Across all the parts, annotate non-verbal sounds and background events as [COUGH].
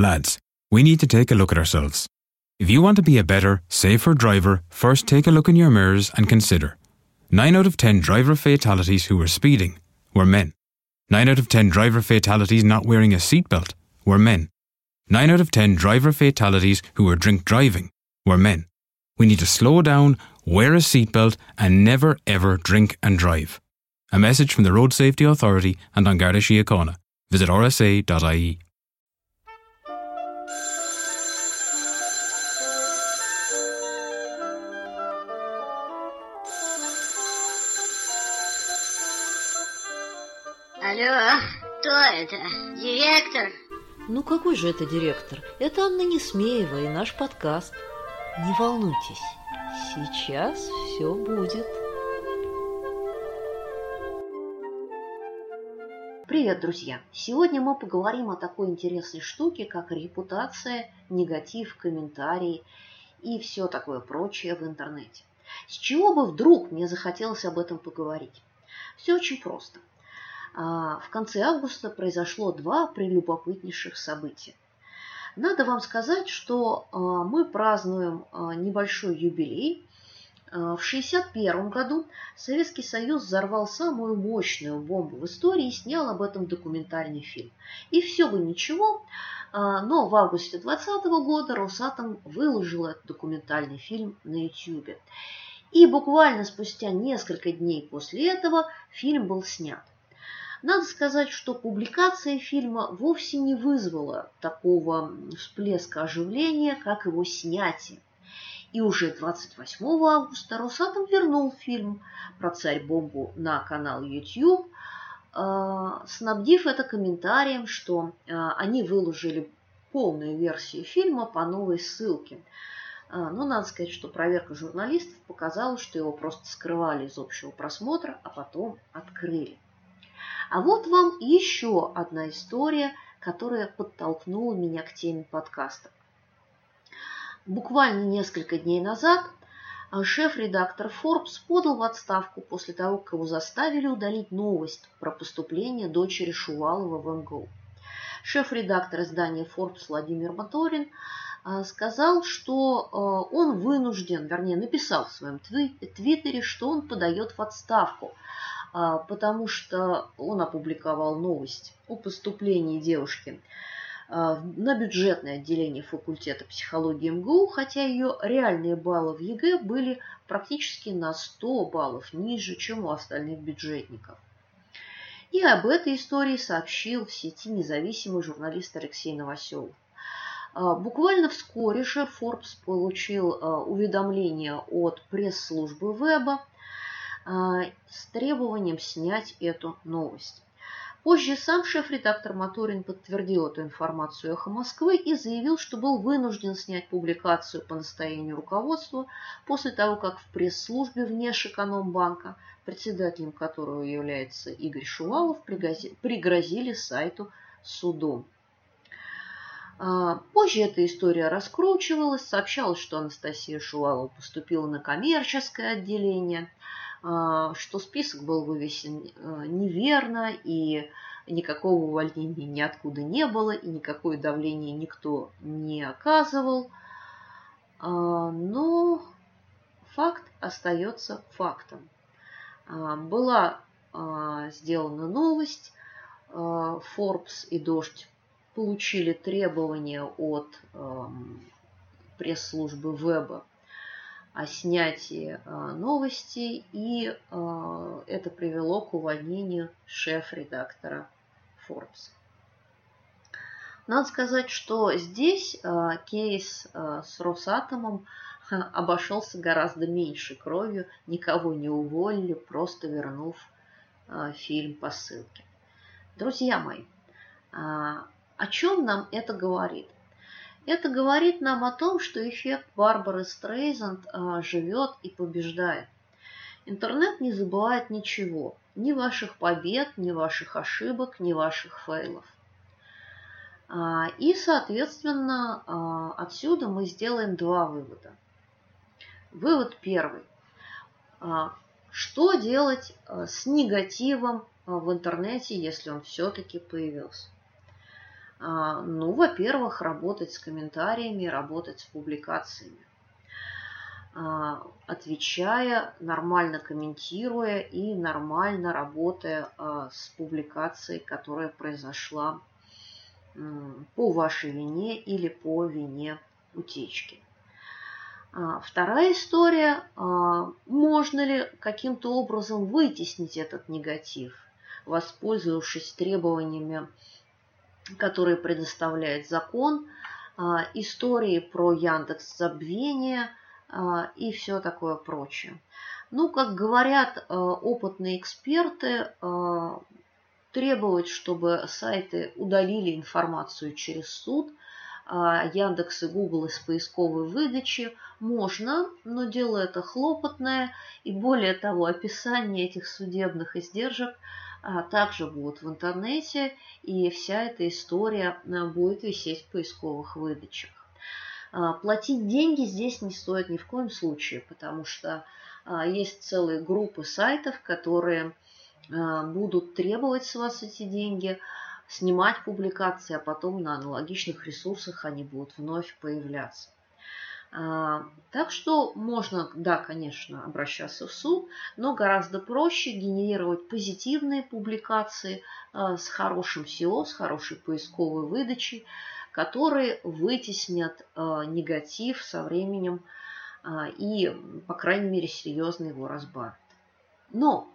Lads, we need to take a look at ourselves. If you want to be a better, safer driver, first take a look in your mirrors and consider. 9 out of 10 driver fatalities who were speeding were men. 9 out of 10 driver fatalities not wearing a seatbelt were men. 9 out of 10 driver fatalities who were drink driving were men. We need to slow down, wear a seatbelt, and never ever drink and drive. A message from the Road Safety Authority and An Garda Síochána. Visit rsa.ie. Алло, кто это? Директор? Ну какой же это директор? Это Анна Несмеева и наш подкаст. Не волнуйтесь, сейчас все будет. Привет, друзья! Сегодня мы поговорим о такой интересной штуке, как репутация, негатив, комментарии и все такое прочее в интернете. С чего бы вдруг мне захотелось об этом поговорить? Все очень просто. А, в конце августа произошло два прелюбопытнейших события. Надо вам сказать, что а, мы празднуем а, небольшой юбилей. В 1961 году Советский Союз взорвал самую мощную бомбу в истории и снял об этом документальный фильм. И все бы ничего, но в августе 2020 года Росатом выложил этот документальный фильм на YouTube. И буквально спустя несколько дней после этого фильм был снят. Надо сказать, что публикация фильма вовсе не вызвала такого всплеска оживления, как его снятие. И уже 28 августа Росатом вернул фильм про царь-бомбу на канал YouTube, а, снабдив это комментарием, что а, они выложили полную версию фильма по новой ссылке. А, но надо сказать, что проверка журналистов показала, что его просто скрывали из общего просмотра, а потом открыли. А вот вам еще одна история, которая подтолкнула меня к теме подкаста. Буквально несколько дней назад а, шеф-редактор Forbes подал в отставку после того, как его заставили удалить новость про поступление дочери Шувалова в МГУ. Шеф-редактор издания Forbes Владимир Моторин а, сказал, что а, он вынужден, вернее, написал в своем твиттере, что он подает в отставку потому что он опубликовал новость о поступлении девушки а, на бюджетное отделение факультета психологии МГУ, хотя ее реальные баллы в ЕГЭ были практически на 100 баллов ниже, чем у остальных бюджетников. И об этой истории сообщил в сети независимый журналист Алексей Новоселов. А, буквально вскоре же Forbes получил уведомление от пресс-службы ВЭБа а, с требованием снять эту новость. Позже сам шеф-редактор Моторин подтвердил эту информацию «Эхо Москвы» и заявил, что был вынужден снять публикацию по настоянию руководства после того, как в пресс-службе Внешэкономбанка, председателем которого является Игорь Шувалов, пригрозили сайту судом. А, позже эта история раскручивалась, сообщалось, что Анастасия Шувалова поступила на коммерческое отделение – а, что список был вывесен э, неверно, и никакого увольнения ниоткуда не было, и никакое давление никто не оказывал. А, но факт остается фактом. А, была сделана новость, Forbes и Дождь получили требования от эм, пресс-службы Веба о снятии а, новости, и а, это привело к увольнению шеф-редактора Forbes. Надо сказать, что здесь а, кейс с Росатомом [LAUGHS] обошелся гораздо меньше кровью, никого не уволили, просто вернув фильм по ссылке. Друзья мои, о чем нам это говорит? Это говорит нам о том, что эффект Барбары Стрейзанд а, живет и побеждает. Интернет не забывает ничего, ни ваших побед, ни ваших ошибок, ни ваших фейлов. А, и, соответственно, а, отсюда мы сделаем два вывода. Вывод первый. Что делать с негативом в интернете, если он все-таки появился? А, ну, во-первых, работать с комментариями, работать с публикациями. А, отвечая, нормально комментируя и нормально работая а, с публикацией, которая произошла по вашей вине или по вине утечки. Вторая история. Можно ли каким-то образом вытеснить этот негатив, воспользовавшись требованиями, которые предоставляет закон, истории про Яндекс Забвение – а, и все такое прочее. Ну, как говорят э, опытные эксперты, требовать, чтобы сайты удалили информацию через суд, а, Яндекс и Google из поисковой выдачи можно, но дело это хлопотное, и более того, описание этих судебных издержек а, также будут в интернете, и вся эта история э, будет висеть в поисковых выдачах. А, платить деньги здесь не стоит ни в коем случае, потому что а, есть целые группы сайтов, которые а, будут требовать с вас эти деньги, снимать публикации, а потом на аналогичных ресурсах они будут вновь появляться. Так что можно, да, конечно, обращаться в суд, но гораздо проще генерировать позитивные публикации с хорошим SEO, с хорошей поисковой выдачей, которые вытеснят э, негатив со временем и, по крайней мере, серьезно его разбавят. Но,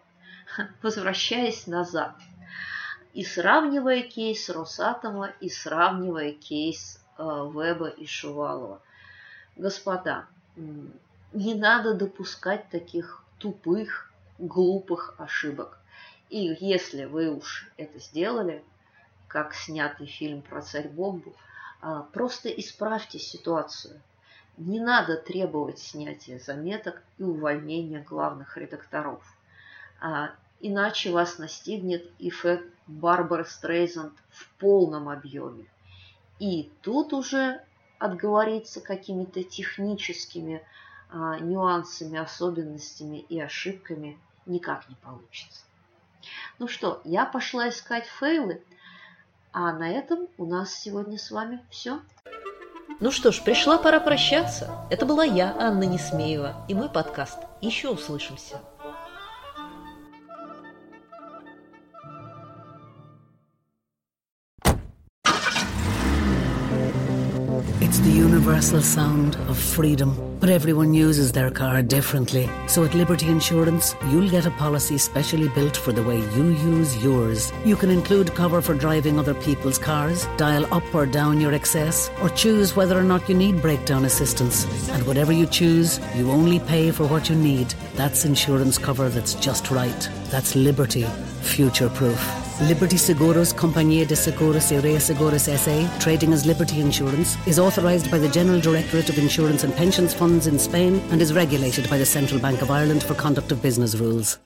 [LAUGHS] возвращаясь назад, и сравнивая кейс Росатома, и сравнивая кейс Веба и Шувалова, господа, не надо допускать таких тупых, глупых ошибок. И если вы уж это сделали, как снятый фильм про царь Бомбу, а, просто исправьте ситуацию. Не надо требовать снятия заметок и увольнения главных редакторов. А, иначе вас настигнет эффект Барбары Стрейзанд в полном объеме. И тут уже отговориться какими-то техническими а, нюансами, особенностями и ошибками никак не получится. Ну что, я пошла искать фейлы – а на этом у нас сегодня с вами все. Ну что ж, пришла пора прощаться. Это была я, Анна Несмеева, и мой подкаст. Еще услышимся. Universal sound of freedom. But everyone uses their car differently. So at Liberty Insurance, you'll get a policy specially built for the way you use yours. You can include cover for driving other people's cars, dial up or down your excess, or choose whether or not you need breakdown assistance. And whatever you choose, you only pay for what you need. That's insurance cover that's just right. That's Liberty, future proof. Liberty Seguros Compañía de Seguros y Reaseguros SA, trading as Liberty Insurance, is authorised by the General Directorate of Insurance and Pensions Funds in Spain and is regulated by the Central Bank of Ireland for conduct of business rules.